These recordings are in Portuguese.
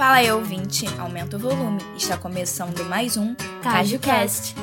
Fala aí, ouvinte, aumenta o volume. Está começando mais um CajuCast.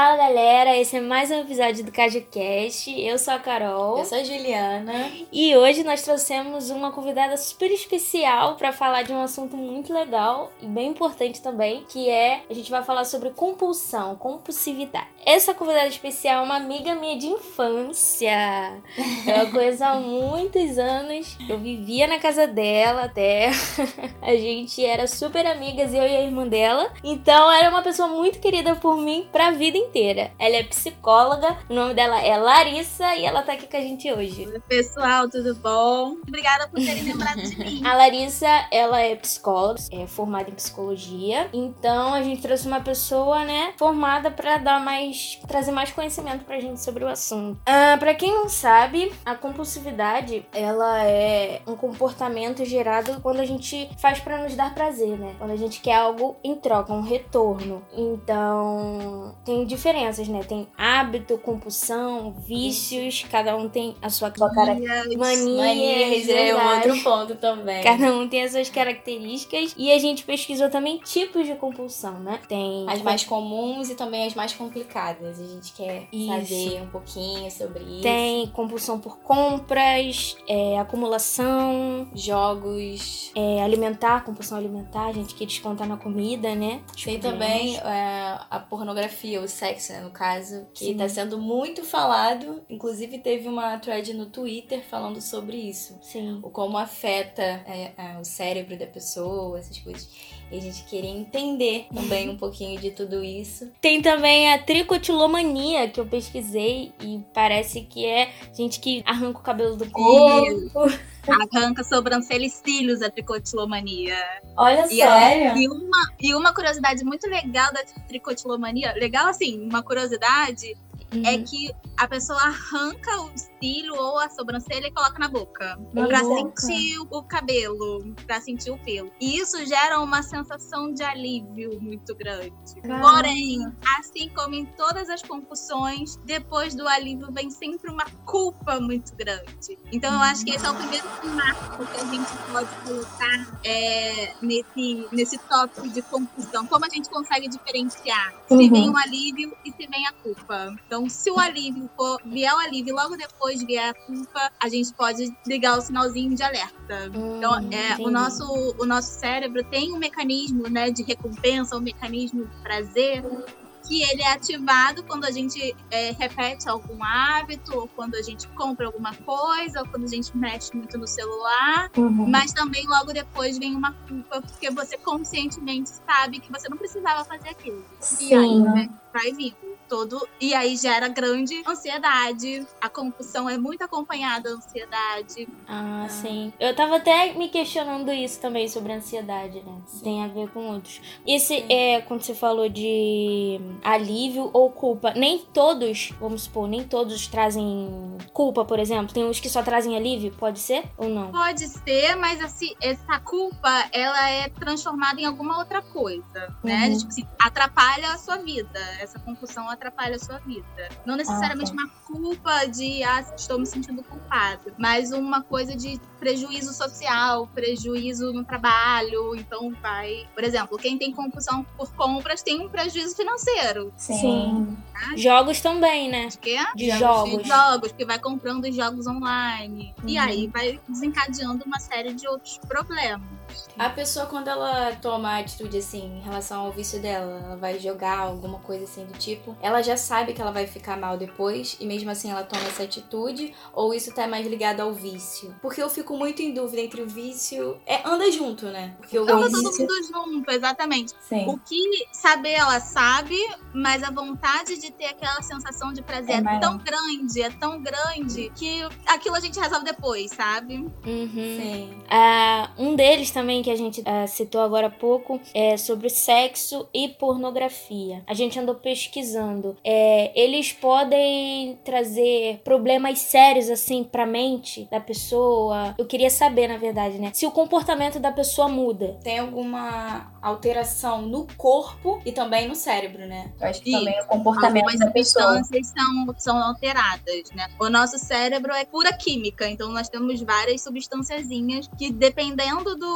Fala galera, esse é mais um episódio do CajuCast. Eu sou a Carol. Eu sou a Juliana. E hoje nós trouxemos uma convidada super especial para falar de um assunto muito legal e bem importante também, que é a gente vai falar sobre compulsão, compulsividade. Essa convidada especial é uma amiga minha de infância. Eu conheço há muitos anos. Eu vivia na casa dela até. A gente era super amigas, eu e a irmã dela. Então era uma pessoa muito querida por mim pra vida inteira. Ela é psicóloga, o nome dela é Larissa e ela tá aqui com a gente hoje. Oi, pessoal, tudo bom? Obrigada por terem lembrado de mim. A Larissa, ela é psicóloga, é formada em psicologia. Então a gente trouxe uma pessoa, né, formada para dar mais trazer mais conhecimento pra gente sobre o assunto. Ah, para quem não sabe, a compulsividade, ela é um comportamento gerado quando a gente faz para nos dar prazer, né? Quando a gente quer algo em troca, um retorno. Então, tem diferenças, né? Tem hábito, compulsão, vícios, cada um tem a sua, característica. Manias, Manias é um outro ponto também. Cada um tem as suas características e a gente pesquisou também tipos de compulsão, né? Tem As mais comuns e também as mais complicadas. A gente quer Isso. saber um pouquinho sobre isso. tem compulsão por compras, é, acumulação, jogos. é, alimentar, compulsão alimentar, a gente quer descontar na comida, né? Tem Tipo, também menos. é, a pornografia, o sexo, né, no caso, que Sim. tá sendo muito falado. Inclusive, teve uma thread no Twitter falando sobre isso. Sim. O como afeta é, é, o cérebro da pessoa, essas coisas. E a gente queria entender também um pouquinho de tudo isso. Tem também a tricotilomania que eu pesquisei e parece que é gente que arranca o cabelo do corpo. Arranca sobrancelha e cílios a tricotilomania. Olha, E, ó, e, uma, e uma curiosidade muito legal da tricotilomania, legal assim, uma curiosidade é Uhum. que a pessoa arranca o cílio ou a sobrancelha e coloca na boca. Na pra sentir o cabelo, pra sentir o pelo. E isso gera uma sensação de alívio muito grande. Porém, assim como em todas as compulsões, depois do alívio vem sempre uma culpa muito grande. Então eu acho que esse é o primeiro marco que a gente pode colocar é, nesse, nesse tópico de compulsão. Como a gente consegue diferenciar se Uhum. vem um alívio e se vem a culpa. Então, se o alívio for, vier o alívio logo depois vier a culpa, a gente pode ligar o sinalzinho de alerta. Então, Hum, é, entendi. o, nosso, o nosso cérebro tem um mecanismo né, de recompensa, um mecanismo de prazer, que ele é ativado quando a gente é, repete algum hábito, ou quando a gente compra alguma coisa, ou quando a gente mexe muito no celular. Uhum. Mas também logo depois vem uma culpa, porque você conscientemente sabe que você não precisava fazer aquilo. E aí, né, vai vindo. Todo, e aí gera grande ansiedade. A compulsão é muito acompanhada da ansiedade. Ah, sim. Eu tava até me questionando isso também sobre a ansiedade, né? Tem a ver com outros. Esse é quando você falou de alívio ou culpa. Nem todos, vamos supor, nem todos trazem culpa, por exemplo. Tem uns que só trazem alívio, pode ser ou não? Pode ser, mas assim, essa culpa ela é transformada em alguma outra coisa, né? Uhum. Tipo assim, atrapalha a sua vida. Essa compulsão atrapalha a sua vida. Não necessariamente uma culpa de ah, estou me sentindo culpado, mas uma coisa de prejuízo social, prejuízo no trabalho. Então vai, por exemplo, quem tem compulsão por compras tem um prejuízo financeiro. Sim. Jogos também, né? De quê? De De jogos. jogos, que vai comprando os jogos online. E Uhum. aí vai desencadeando uma série de outros problemas. A pessoa, quando ela toma a atitude assim, em relação ao vício dela, ela vai jogar alguma coisa assim do tipo, ela já sabe que ela vai ficar mal depois, e mesmo assim ela toma essa atitude, ou isso tá mais ligado ao vício? Porque eu fico muito em dúvida entre o vício. É, anda junto, né? Porque o Tava vício. todo mundo junto, exatamente. Sim. O que saber ela sabe, mas a vontade de ter aquela sensação de prazer É é, tão grande, é tão grande, que aquilo a gente resolve depois, sabe? Uhum. Sim. Ah, um deles também que a gente ah, citou agora há pouco é sobre sexo e pornografia. A gente andou pesquisando. é, eles podem trazer problemas sérios assim pra mente da pessoa. Eu queria saber, na verdade, né? Se o comportamento da pessoa muda. Tem alguma alteração no corpo e também no cérebro, né? Eu acho que também o comportamento Algumas da pessoa. substâncias são, são alteradas, né? O nosso cérebro é pura química, então nós temos várias substânciazinhas que, dependendo do,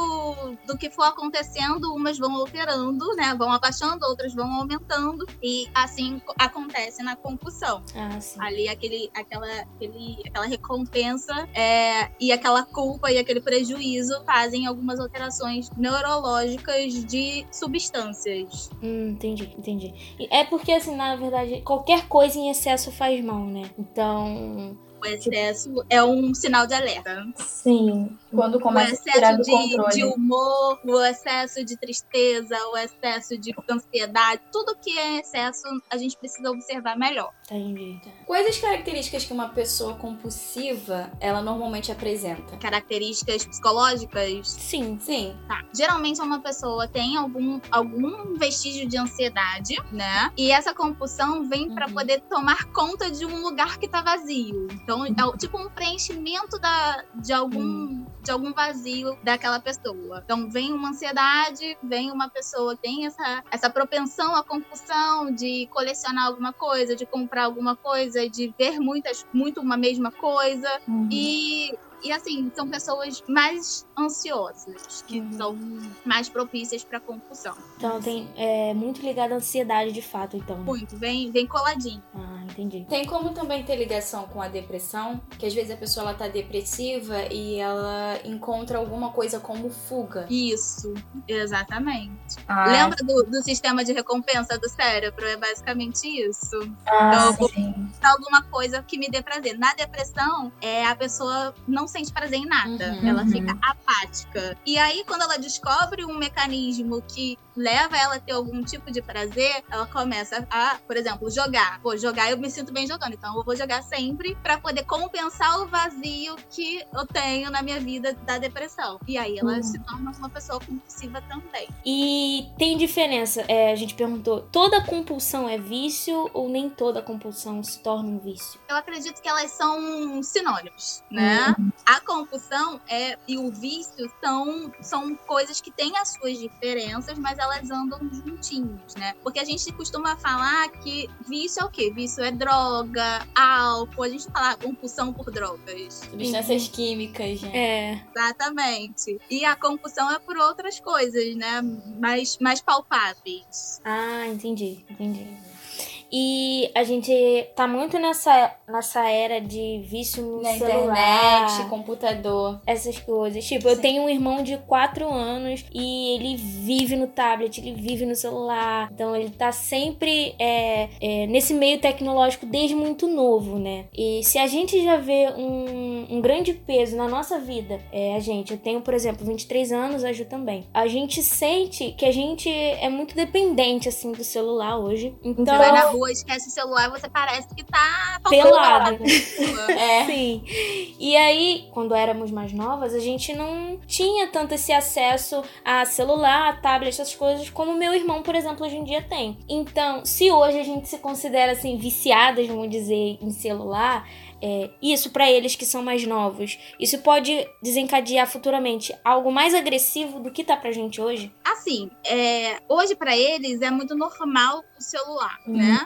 do que for acontecendo, umas vão alterando, né? Vão abaixando, outras vão aumentando, e assim co- acontece na compulsão. Ah. Ali, aquele, aquela, aquele, aquela recompensa é, e aquela culpa e aquele prejuízo fazem algumas alterações neurológicas de substâncias. Hum, entendi, entendi. É porque, assim, na verdade, qualquer coisa em excesso faz mal, né? Então. O excesso é um sinal de alerta. Sim. Quando O começa tirar excesso do de, controle. de humor, o excesso de tristeza, o excesso de ansiedade, tudo que é excesso a gente precisa observar melhor. Entendi. Quais as características que uma pessoa compulsiva ela normalmente apresenta? Características psicológicas, Sim. Sim. tá. Geralmente uma pessoa tem algum, algum vestígio de ansiedade, né? E essa compulsão vem pra Uhum. poder tomar conta de um lugar que tá vazio. Então é o- tipo um preenchimento da, de algum de algum vazio daquela pessoa. Então vem uma ansiedade, vem uma pessoa que tem essa, essa propensão à compulsão de colecionar alguma coisa, de comprar alguma coisa, de ver muitas, muito uma mesma coisa. Uhum. E, e assim, são pessoas mais ansiosas, que Uhum. são mais propícias para compulsão. Então tem é muito ligado à ansiedade de fato, então. Muito, vem, vem coladinho. Ah, entendi. Tem como também ter ligação com a depressão, que às vezes a pessoa ela tá depressiva e ela encontra alguma coisa como fuga. Isso, exatamente. Ah, Lembra do, do sistema de recompensa do cérebro? É basicamente isso. ah, Então, sim. alguma coisa que me dê prazer. Na depressão, é, a pessoa não sente prazer em nada. Uhum. Ela Uhum. fica apática. E aí, quando ela descobre um mecanismo que leva ela a ter algum tipo de prazer, ela começa a, por exemplo, jogar. Pô, jogar eu me sinto bem jogando, então eu vou jogar sempre pra poder compensar o vazio que eu tenho na minha vida da depressão. E aí ela Uhum. se torna uma pessoa compulsiva também. E tem diferença, é, a gente perguntou, toda compulsão é vício ou nem toda compulsão se torna um vício? Eu acredito que elas são sinônimos, né? A compulsão é, e o vício são, são coisas que têm as suas diferenças, mas elas andam juntinhos, né? Porque a gente costuma falar que vício é o quê? Vício é droga, álcool, a gente fala compulsão por drogas. Substâncias químicas, né? É. Exatamente. E a compulsão é por outras coisas, né? Mais, mais palpáveis. Ah, entendi, entendi. E a gente tá muito nessa, nessa era de vício no Na celular. internet, computador. essas coisas. Tipo, eu Sim. tenho um irmão de 4 anos e ele vive no tablet, ele vive no celular. Então ele tá sempre é, é, nesse meio tecnológico desde muito novo, né? E se a gente já vê um, um grande peso na nossa vida, é, a gente, eu tenho, por exemplo, 23 anos, a Ju também. A gente sente que a gente é muito dependente, assim, do celular hoje. Então. Rua, esquece o celular, você parece que tá pessoa. É. Sim. E aí, quando éramos mais novas, a gente não tinha tanto esse acesso a celular, a tablet, essas coisas, como meu irmão, por exemplo, hoje em dia tem. Então, se hoje a gente se considera assim, viciadas, vamos dizer, em celular. é, isso para eles que são mais novos, isso pode desencadear futuramente algo mais agressivo do que tá pra gente hoje? Assim, é, hoje pra eles é muito normal celular, Uhum. né?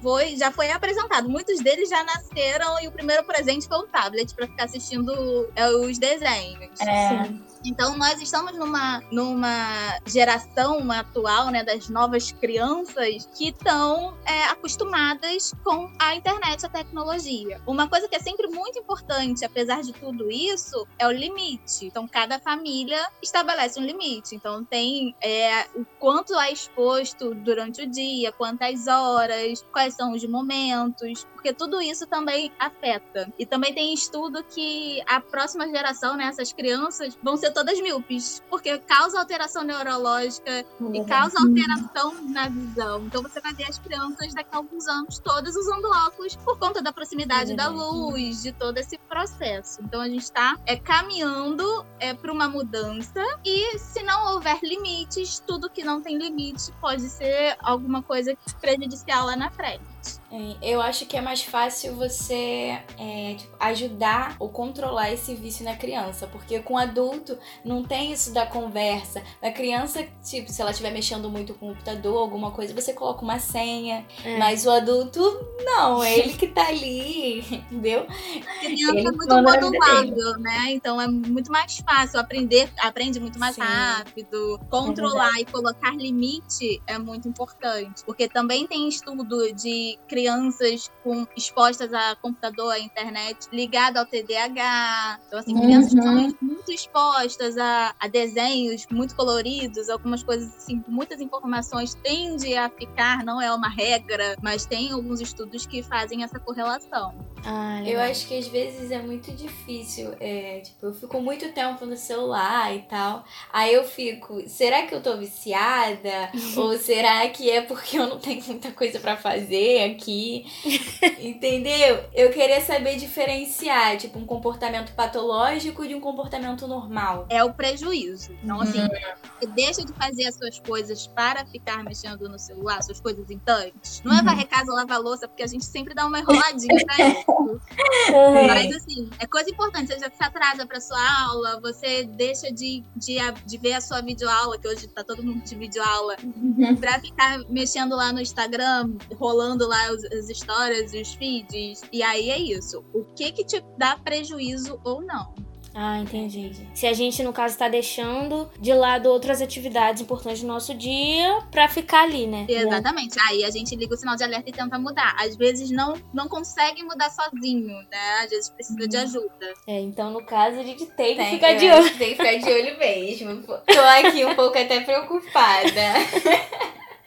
Foi, já foi apresentado. Muitos deles já nasceram e o primeiro presente foi um tablet pra ficar assistindo é, os desenhos. É, Então nós estamos numa, numa geração atual, né, das novas crianças que estão é, acostumadas com a internet, a tecnologia. Uma coisa que é sempre muito importante, apesar de tudo isso, é o limite. Então cada família estabelece um limite. Então tem é, o quanto é exposto durante o dia, quantas horas, quais são os momentos, porque tudo isso também afeta. E também tem estudo que a próxima geração, né, essas crianças, vão ser todas míopes, porque causa alteração neurológica e causa alteração na visão. Então você vai ver as crianças daqui a alguns anos todas usando óculos por conta da proximidade da luz, de todo esse processo. Então a gente está é, caminhando é, para uma mudança e se não houver limites, tudo que não tem limite pode ser alguma coisa prejudicial lá na frente. É, eu acho que é mais fácil você é, tipo, ajudar ou controlar esse vício na criança, porque com adulto não tem isso da conversa. Na criança, tipo, se ela estiver mexendo muito com o computador, alguma coisa, você coloca uma senha, é. mas o adulto não, é ele que tá ali, entendeu? A criança ele é muito modulável, né? Então é muito mais fácil aprender, aprende muito mais Sim. rápido, controlar e colocar limite é muito importante, porque também tem estudo de crianças com, expostas a computador, à internet, ligado ao TDAH. Então, assim, crianças uhum. muito expostas a, a, desenhos muito coloridos, algumas coisas assim, muitas informações, tende a ficar, não é uma regra, mas tem alguns estudos que fazem essa correlação. Ah, eu acho que às vezes é muito difícil. É, tipo, eu fico muito tempo no celular e tal. Aí eu fico, será que eu tô viciada? Ou será que é porque eu não tenho muita coisa para fazer aqui? Entendeu? Eu queria saber diferenciar, tipo, um comportamento patológico de um comportamento normal. É o prejuízo. Então, assim, uhum. você deixa de fazer as suas coisas para ficar mexendo no celular, suas coisas importantes. Não é uhum. varrer casa, lavar louça, porque a gente sempre dá uma enroladinha pra isso. Uhum. Mas assim, é coisa importante. Você já se atrasa para sua aula, você deixa de, de, de ver a sua videoaula, que hoje tá todo mundo de videoaula, uhum. pra ficar mexendo lá no Instagram, rolando lá os, as histórias e os feeds. E aí é isso. O que que te dá prejuízo ou não? Ah, entendi. Se a gente, no caso, está deixando de lado outras atividades importantes do nosso dia para ficar ali, né? Exatamente. Aí a gente liga o sinal de alerta e tenta mudar. Às vezes não, não consegue mudar sozinho, né? Às vezes precisa de ajuda. É, então no caso a gente tem que tem, ficar de olho. Tem que ficar de olho mesmo. Tô aqui um pouco até preocupada.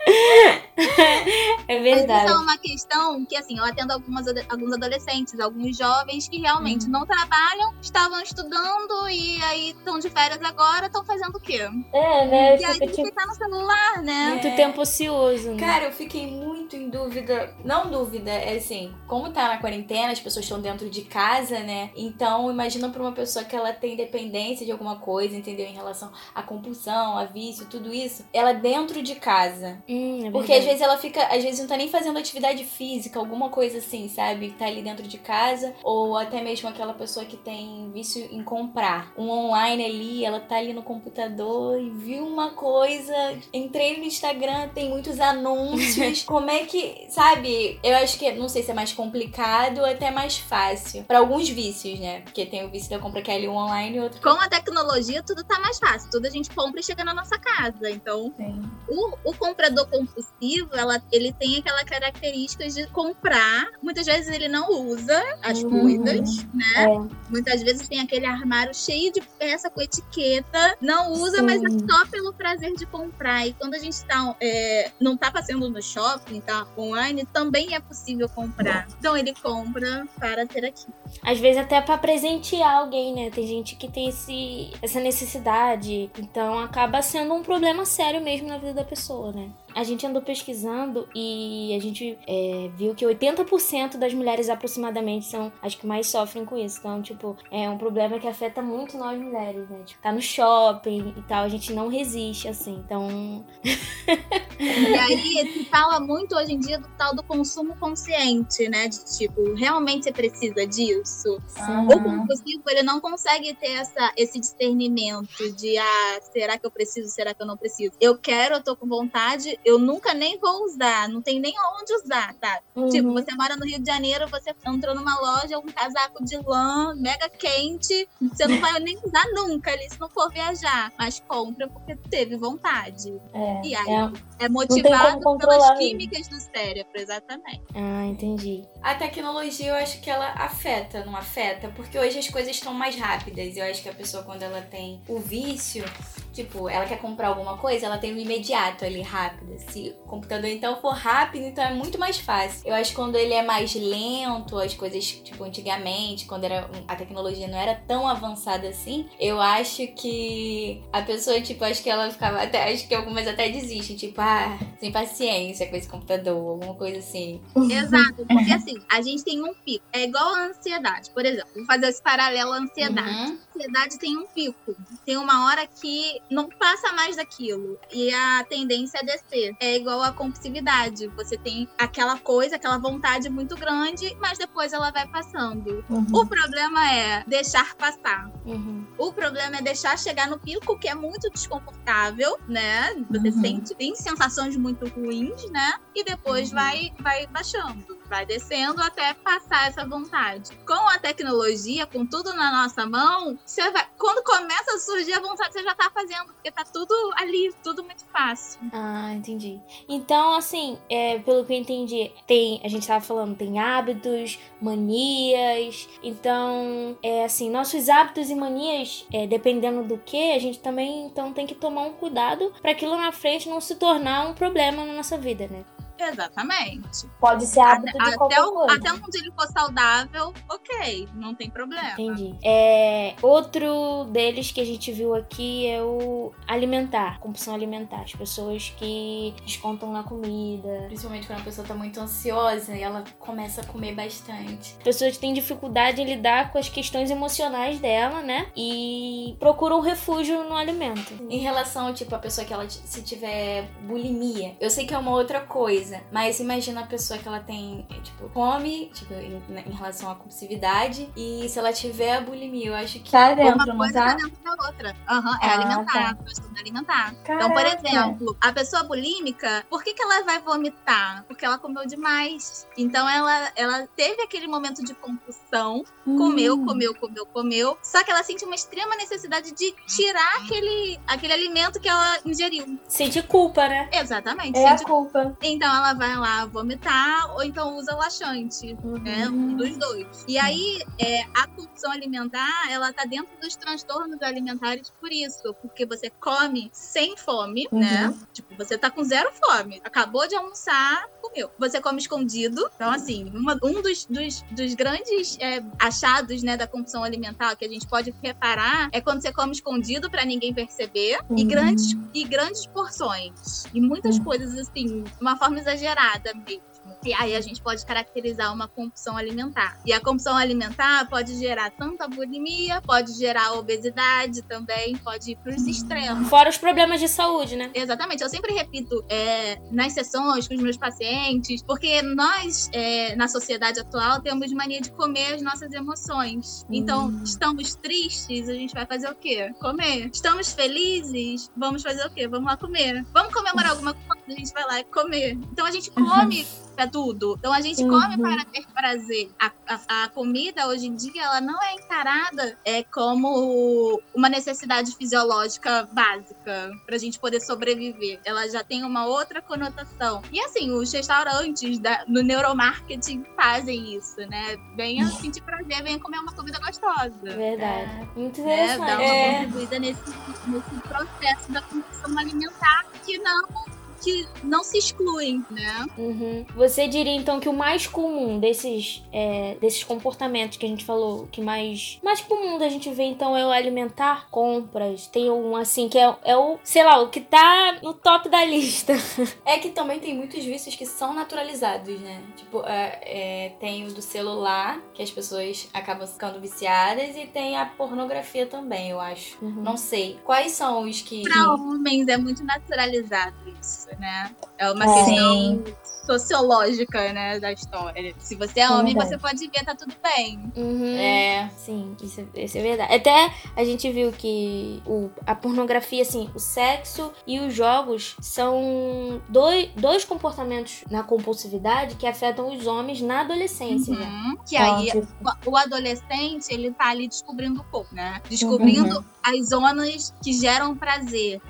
é verdade. Mas isso é uma questão que, assim, eu atendo algumas, alguns adolescentes, alguns jovens que realmente uhum. não trabalham, estavam estudando e aí estão de férias agora, estão fazendo o quê? É, né? E aí tem tipo... tá no celular, né? Muito é. tempo ocioso. Né? Cara, eu fiquei muito em dúvida. Não dúvida, é assim, como tá na quarentena, as pessoas estão dentro de casa, né? Então, imagina pra uma pessoa que ela tem dependência de alguma coisa, entendeu? Em relação à compulsão, a vício, tudo isso. Ela dentro de casa. Hum, é Porque às vezes ela fica, às vezes não tá nem fazendo atividade física, alguma coisa assim, sabe? Tá ali dentro de casa, ou até mesmo aquela pessoa que tem vício em comprar. Um online ali, ela tá ali no computador e viu uma coisa, entrei no Instagram, tem muitos anúncios. Como é que, sabe? Eu acho que, não sei se é mais complicado ou até mais fácil. para alguns vícios, né? Porque tem o vício da compra que é ali um online e outro. Com a tecnologia, tudo tá mais fácil. Tudo a gente compra e chega na nossa casa. Então, o, o comprador compulsivo, ela, ele tem aquela característica de comprar. Muitas vezes ele não usa as uhum. coisas, né? É. Muitas vezes tem aquele armário cheio de peça com etiqueta, não usa, Sim. mas é só pelo prazer de comprar. E quando a gente tá, é, não tá passando no shopping, tá online, também é possível comprar. Então ele compra para ter aqui. Às vezes até para presentear alguém, né? Tem gente que tem esse, essa necessidade. Então acaba sendo um problema sério mesmo na vida da pessoa, né? A gente andou pesquisando e a gente é, viu que 80% das mulheres aproximadamente são as que mais sofrem com isso. Então, tipo, é um problema que afeta muito nós mulheres, né? Tipo, tá no shopping e tal, a gente não resiste, assim. Então. e aí, se fala muito hoje em dia do tal do consumo consciente, né? De tipo, realmente você precisa disso? Sim. O compulsivo, ele não consegue ter essa, esse discernimento de, ah, será que eu preciso, será que eu não preciso? Eu quero, eu tô com vontade, eu nunca nem vou usar, não tem nem onde usar, tá? Uhum. Tipo, você mora no Rio de Janeiro, você entrou numa loja, um casaco de lã mega quente, você não vai nem usar nunca ali se não for viajar, mas compra porque teve vontade. É, e aí, é, É como motivado controlar pelas químicas do cérebro, exatamente. Ah, entendi. A tecnologia eu acho que ela afeta, não afeta? Porque hoje as coisas estão mais rápidas. Eu acho que a pessoa, quando ela tem o vício, tipo, ela quer comprar alguma coisa, ela tem o imediato ali, rápido. Se o computador então for rápido, então é muito mais fácil. Eu acho que quando ele é mais lento, as coisas, tipo, antigamente, quando era a tecnologia não era tão avançada assim, eu acho que a pessoa, tipo, acho que ela ficava até, acho que algumas até desistem, tipo, ah, sem paciência com esse computador, alguma coisa assim. Exato, porque assim, a gente tem um pico. É igual a ansiedade, por exemplo. Vou fazer esse paralelo à ansiedade. Uhum. A ansiedade tem um pico. Tem uma hora que não passa mais daquilo. E a tendência é descer. É igual a compulsividade. Você tem aquela coisa, aquela vontade muito grande, mas depois ela vai passando. Uhum. O problema é deixar passar. Uhum. O problema é deixar chegar no pico, que é muito desconfortável, né? Você Uhum. sente, tem sensações muito ruins, né? E depois Uhum. vai, vai baixando, vai descendo até passar essa vontade. Com a tecnologia, com tudo na nossa mão, você vai, quando começa a surgir a vontade, você já tá fazendo, porque tá tudo ali, tudo muito fácil. Ah, entendi. Então, assim, é, pelo que eu entendi, tem, a gente tava falando, tem hábitos, manias. Então, é assim, nossos hábitos e manias, é, dependendo do que, a gente também então tem que tomar um cuidado para aquilo na frente não se tornar um problema na nossa vida, né? Exatamente. Pode ser Até, até, o- até onde ele for saudável, ok, não tem problema. Entendi. É, outro deles que a gente viu aqui é o alimentar, compulsão alimentar. As pessoas que descontam na comida. Principalmente quando a pessoa tá muito ansiosa e ela começa a comer bastante. Pessoas que têm dificuldade em lidar com as questões emocionais dela, né? E procuram refúgio no alimento. Em relação, tipo, a pessoa que ela se tiver bulimia, eu sei que é uma outra coisa, mas imagina a pessoa que ela tem, é, tipo, come, tipo, em, em relação à compulsividade, e se ela tiver a bulimia, eu acho que. Tá dentro, Uma não coisa tá? tá dentro da outra. Aham, é Ah, alimentar, tá. alimentar. Então, por exemplo, a pessoa bulímica, por que, que ela vai vomitar? Porque ela comeu demais. Então, ela, ela teve aquele momento de compulsão, comeu, Hum. comeu, comeu, comeu. Só que ela sente uma extrema necessidade de tirar aquele, aquele alimento que ela ingeriu. Sentir culpa, né? Exatamente. É a Sente- culpa. Então, ela vai lá vomitar ou então usa laxante. né? Um dos dois. E aí, é, a compulsão alimentar, ela tá dentro dos transtornos alimentares por isso. Porque você come sem fome, Uhum. né? Tipo, você tá com zero fome. Acabou de almoçar, comeu. Você come escondido. Então, assim, uma- um dos, dos, dos grandes é, achados, né, da compulsão alimentar que a gente pode reparar é quando você come escondido pra ninguém perceber e, Uhum. grandes, e grandes porções. E muitas Uhum. coisas, assim, uma forma exagerada mesmo. E aí a gente pode caracterizar uma compulsão alimentar. E a compulsão alimentar pode gerar tanto a bulimia, pode gerar obesidade também, pode ir para os extremos. Fora os problemas de saúde, né? Exatamente, eu sempre repito é, nas sessões com os meus pacientes, porque nós, é, na sociedade atual, temos mania de comer as nossas emoções. Então, Hum. estamos tristes, a gente vai fazer o quê? Comer. Estamos felizes, vamos fazer o quê? Vamos lá comer. Vamos comemorar alguma coisa, a gente vai lá e comer. Então, a gente come pra tudo. Então, a gente Uhum. come para ter prazer. A, a, a comida, hoje em dia, ela não é encarada é, como uma necessidade fisiológica básica pra gente poder sobreviver. Ela já tem uma outra conotação. E assim, os restaurantes da, no neuromarketing fazem isso, né? Venha sentir prazer, venha comer uma comida gostosa. Verdade. Muito Né? Dar interessante. uma É. contribuída nesse, nesse processo da compulsão alimentar que não, que não se excluem, né? Uhum. Você diria então que o mais comum desses, é, desses comportamentos que a gente falou, que mais, mais comum da gente ver então é o alimentar compras. Tem um assim que é, é o, sei lá, o que tá no top da lista. É que também tem muitos vícios que são naturalizados, né? Tipo, é, é, tem o do celular, que as pessoas acabam ficando viciadas, e tem a pornografia também, eu acho. Não sei. Quais são os que. Para homens é muito naturalizado isso, né? É uma É. questão sociológica, né, da história. Se você é Sim, homem, verdade. você pode ver, tá tudo bem. Uhum. É. Sim, isso é, isso é verdade. Até a gente viu que o, a pornografia, assim, o sexo e os jogos são dois, dois comportamentos na compulsividade que afetam os homens na adolescência. né? Uhum. Que aí tipo, o adolescente, ele tá ali descobrindo o corpo, né? Descobrindo as zonas que geram prazer.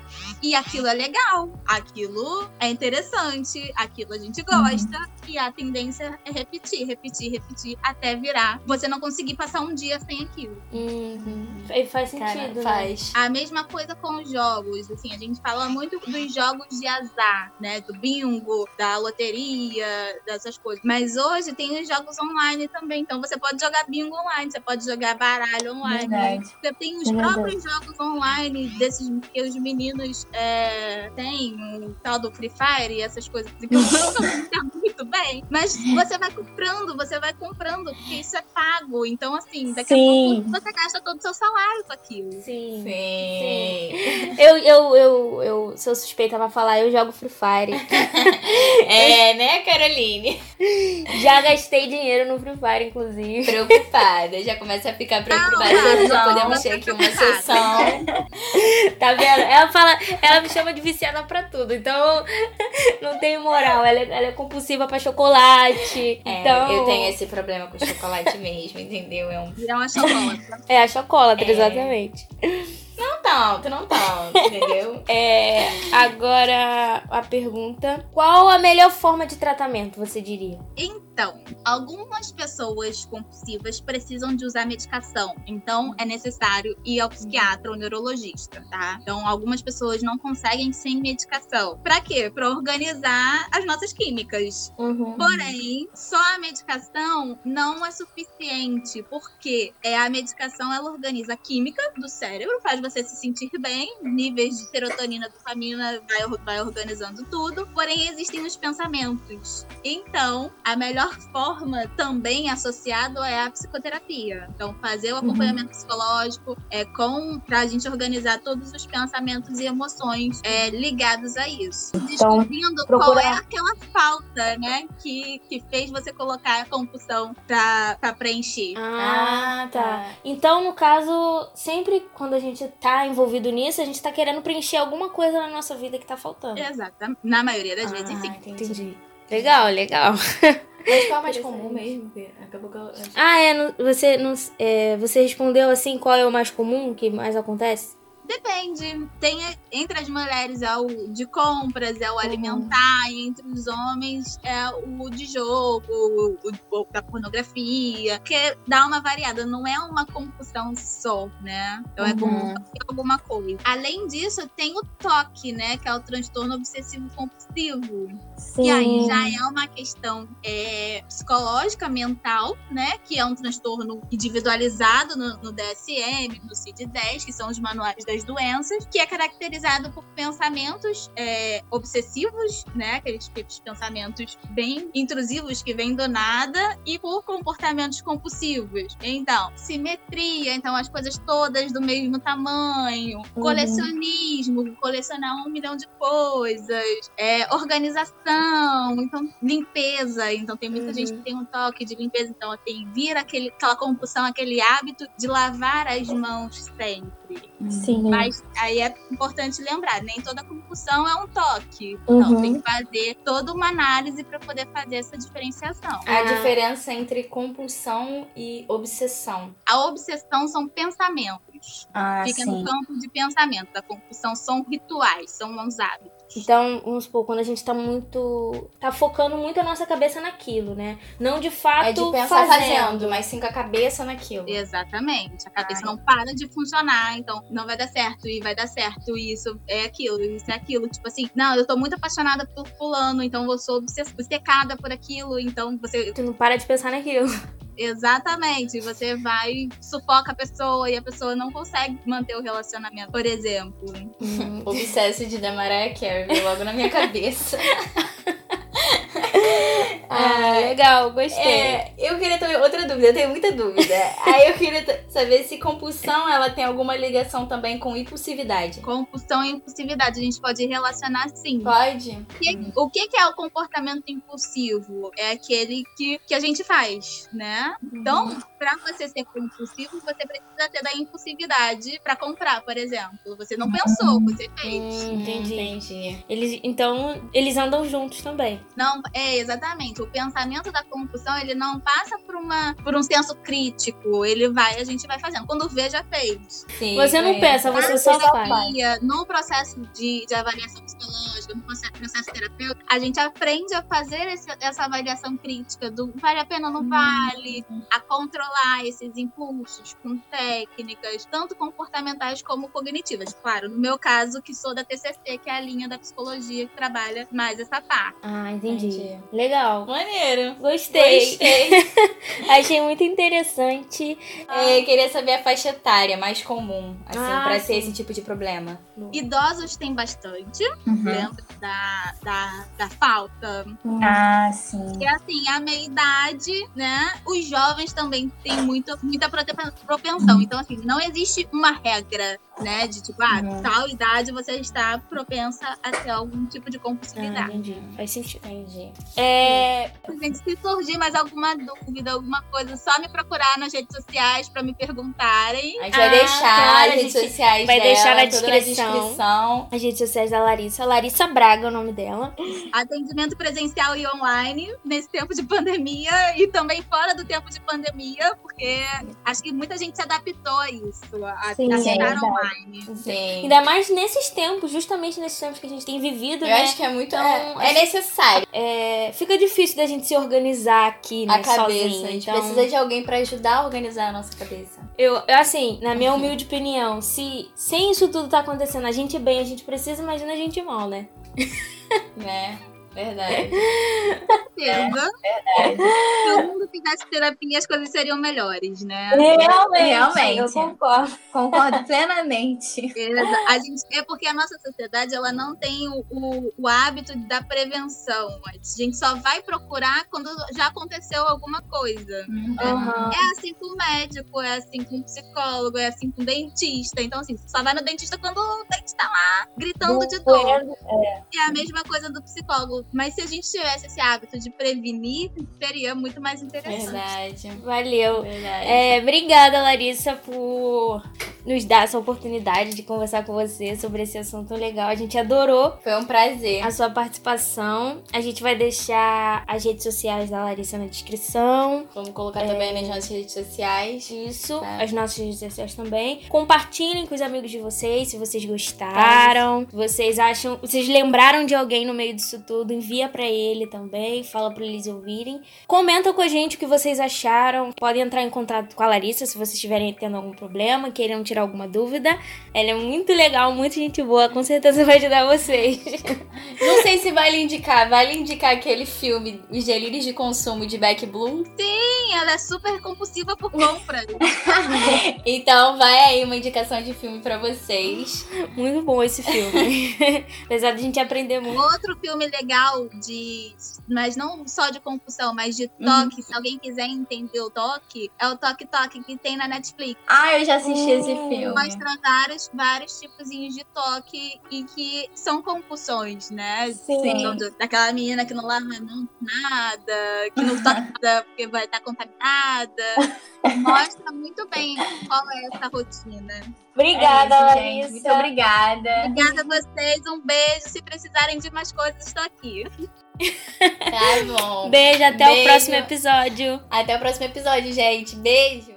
E aquilo é legal, aquilo é interessante, aquilo a gente gosta. Uhum. E a tendência é repetir, repetir, repetir, até virar. Você não conseguir passar um dia sem aquilo. Uhum. Faz sentido, Cara, né? Faz. A mesma coisa com os jogos. Assim, a gente fala muito dos jogos de azar, né? Do bingo, da loteria, dessas coisas. Mas hoje tem os jogos online também. Então você pode jogar bingo online, você pode jogar baralho online. Verdade. Você tem os é próprios jogos online desses que os meninos é, têm, o tal do Free Fire e essas coisas. Que eu não muito bem. Mas você vai comprando, você vai comprando, porque isso é pago. Então, assim, daqui Sim. a pouco você gasta todo o seu salário com aquilo. Sim. Sim. Sim. Eu, eu, eu, eu sou suspeita pra falar, eu jogo Free Fire. é, né, Caroline? Já gastei dinheiro no Free Fire, inclusive. Preocupada, já começa a ficar preocupada. Não, já podemos ter aqui uma sessão. tá vendo? Ela fala, ela me chama de viciada pra tudo, então não tem moral. Ela é, ela é compulsiva pra chocolate. É, então... eu tenho esse problema com chocolate mesmo, entendeu? É um. É uma chocolate. É a chocolate, é... exatamente. Não tanto, não tanto, entendeu? É, agora a pergunta: qual a melhor forma de tratamento, você diria? Então, algumas pessoas compulsivas precisam de usar medicação, então é necessário ir ao psiquiatra ou neurologista, tá? Então, algumas pessoas não conseguem sem medicação. Para quê? Para organizar as nossas químicas. Uhum. Porém, só a medicação não é suficiente, porque é a medicação ela organiza a química do cérebro, faz você se sentir bem, níveis de serotonina, dopamina, vai, vai organizando tudo. Porém, existem os pensamentos. Então, a melhor forma também associado é a psicoterapia. Então, fazer o acompanhamento uhum. psicológico é com para a gente organizar todos os pensamentos e emoções é, ligados a isso. Então, Descobrindo procurar... qual é aquela falta, né, que, que fez você colocar a compulsão para preencher. Ah, ah, tá. Então, no caso, sempre quando a gente tá envolvido nisso, a gente tá querendo preencher alguma coisa na nossa vida que tá faltando. Exato. Na maioria das ah, vezes, sim. Entendi. entendi. Legal, legal. Mas qual é o mais comum mesmo? Acabou que eu... Ah, é. Você, não, é, você respondeu assim qual é o mais comum que mais acontece? Depende. Tem entre as mulheres é o de compras, é o uhum. alimentar, e entre os homens é o de jogo, o, o da pornografia, que dá uma variada, não é uma compulsão só, né? Então é uhum. é alguma coisa. Além disso, tem o toque, né? Que é o transtorno obsessivo compulsivo. Sim. E aí já é uma questão é, psicológica, mental, né? Que é um transtorno individualizado no, no DSM, no CID-10, que são os manuais doenças, que é caracterizado por pensamentos é, obsessivos, né? Aqueles tipos de pensamentos bem intrusivos que vêm do nada, e por comportamentos compulsivos. Então, simetria, então as coisas todas do mesmo tamanho, uhum. colecionismo, colecionar um milhão de coisas, é, organização, então limpeza. Então tem muita uhum. gente que tem um toque de limpeza, então tem vira aquele, aquela compulsão, aquele hábito de lavar as mãos sempre. Sim. Mas aí é importante lembrar, nem toda compulsão é um toque. Uhum. Então tem que fazer toda uma análise para poder fazer essa diferenciação. A ah. diferença entre compulsão e obsessão. A obsessão são pensamentos. Ah, Fica sim. no campo de pensamento. A compulsão são rituais, são uns hábitos. Então, vamos supor, quando a gente tá muito. tá focando muito a nossa cabeça naquilo, né? Não de fato. É de pensar fazendo, fazendo mas sim com a cabeça naquilo. Exatamente. A cabeça Ai. não para de funcionar, então não vai dar certo, e vai dar certo, e isso é aquilo, isso é aquilo. Tipo assim, não, eu tô muito apaixonada por fulano, então eu sou obcecada por aquilo, então você. Tu não para de pensar naquilo. Exatamente. Você vai, sufoca a pessoa e a pessoa não consegue manter o relacionamento, por exemplo. Hum, obsesso de Mariah Carey, logo na minha cabeça. Ah, legal, gostei. É, eu queria também outra dúvida, eu tenho muita dúvida. Aí eu queria saber se compulsão ela tem alguma ligação também com impulsividade. Compulsão e impulsividade, a gente pode relacionar sim. Pode. o que, que é o comportamento impulsivo? É aquele que, que a gente faz, né? Então, uhum. para você ser compulsivo, você precisa ter da impulsividade para comprar, por exemplo. Você não pensou, você fez. Hum, entendi. entendi. Eles, então, eles andam juntos também. Não, é exatamente. o pensamento da compulsão, ele não passa por, uma, por um senso crítico. Ele vai, a gente vai fazendo. Quando vê, já fez. Sim, você não pensa, você Na só terapia, faz. No processo de, de avaliação psicológica, no processo, processo terapêutico, a gente aprende a fazer esse- essa avaliação crítica do vale a pena ou não vale, a controlar esses impulsos com técnicas, tanto comportamentais como cognitivas. Claro, no meu caso, que sou da TCC, que é a linha da psicologia que trabalha mais essa parte. Ah, entendi. Entendi. Legal. Maneiro. Gostei. Gostei. Achei muito interessante. É, queria saber a faixa etária mais comum, assim, Ah, pra sim. ter esse tipo de problema. Idosos tem bastante, Uhum. lembra da, da, da falta Ah, sim. E assim, a meia idade, né? Os jovens também têm muito, muita propensão. Então, assim, não existe uma regra, né? De tipo, ah, Uhum. tal idade você está propensa a ter algum tipo de Ah, compulsividade. entendi. Faz sentido. Entendi. É, Gente, se surgir mais alguma dúvida, alguma coisa, só me procurar nas redes sociais pra me perguntarem. A gente vai Ah, deixar claro, as a redes sociais vai dela, deixar na descrição. descrição. as redes sociais da Larissa. Larissa Braga é o nome dela. Atendimento presencial e online nesse tempo de pandemia e também fora do tempo de pandemia, porque acho que muita gente se adaptou a isso, a, Sim, a é online. Sim. Ainda mais nesses tempos, justamente nesses tempos que a gente tem vivido, Eu né? acho que é muito. Então, é, é acho- necessário É, fica difícil da gente se organizar aqui, né? a cabeça. sozinho. A gente então, precisa de alguém pra ajudar a organizar a nossa cabeça. eu, eu, assim, na minha humilde opinião, se sem isso tudo tá acontecendo, a gente bem, a gente precisa, imagina a gente mal, né? Né? Verdade. certeza. Se o mundo fizesse terapia, as coisas seriam melhores, né? Realmente, Realmente. eu concordo. Concordo plenamente. A gente, é porque a nossa sociedade ela não tem o, o, o hábito da prevenção. A gente só vai procurar quando já aconteceu alguma coisa. Aham. É assim com o médico, é assim com o psicólogo, é assim com o dentista. Então, assim, só vai no dentista quando o dente tá lá gritando de dor. É a mesma coisa do psicólogo. Mas se a gente tivesse esse hábito de prevenir, seria muito mais interessante. Verdade. Valeu. Verdade. É, obrigada, Larissa, por nos dar essa oportunidade de conversar com você sobre esse assunto legal. A gente adorou Foi um prazer. a sua participação. A gente vai deixar as redes sociais da Larissa na descrição. Vamos colocar também nas nossas redes sociais. Isso, Tá. as nossas redes sociais também. Compartilhem com os amigos de vocês se vocês gostaram. Se vocês acham, vocês lembraram de alguém no meio disso tudo, envia pra ele também, fala pra eles ouvirem. Comenta com a gente o que vocês acharam. Podem entrar em contato com a Larissa se vocês estiverem tendo algum problema, queiram tirar alguma dúvida. Ela é muito legal, muito gente boa, com certeza vai ajudar vocês. Não sei se vale indicar. Vale indicar aquele filme Os Delírios de Consumo de Beck Bloom? Sim, ela é super compulsiva por compras. Então vai aí uma indicação de filme pra vocês. Muito bom esse filme. Apesar de a gente aprender muito. Outro filme legal de. Mas não só de compulsão, mas de toque. Se alguém quiser entender o toque, é o Toque Toque que tem na Netflix. Ah, eu já assisti esse Hum. Filme. Mostra vários, vários tipos de toque e que são compulsões, né? Sim. Então, do- daquela menina que não lava a mão com nada, que não toca nada porque vai estar contaminada. Mostra muito bem qual é essa rotina. Obrigada, É isso, Larissa. gente. Muito obrigada. Obrigada a vocês, um beijo. Se precisarem de mais coisas, estou aqui. Tá bom. Beijo, até Beijo. o próximo episódio. Até o próximo episódio, gente. Beijo.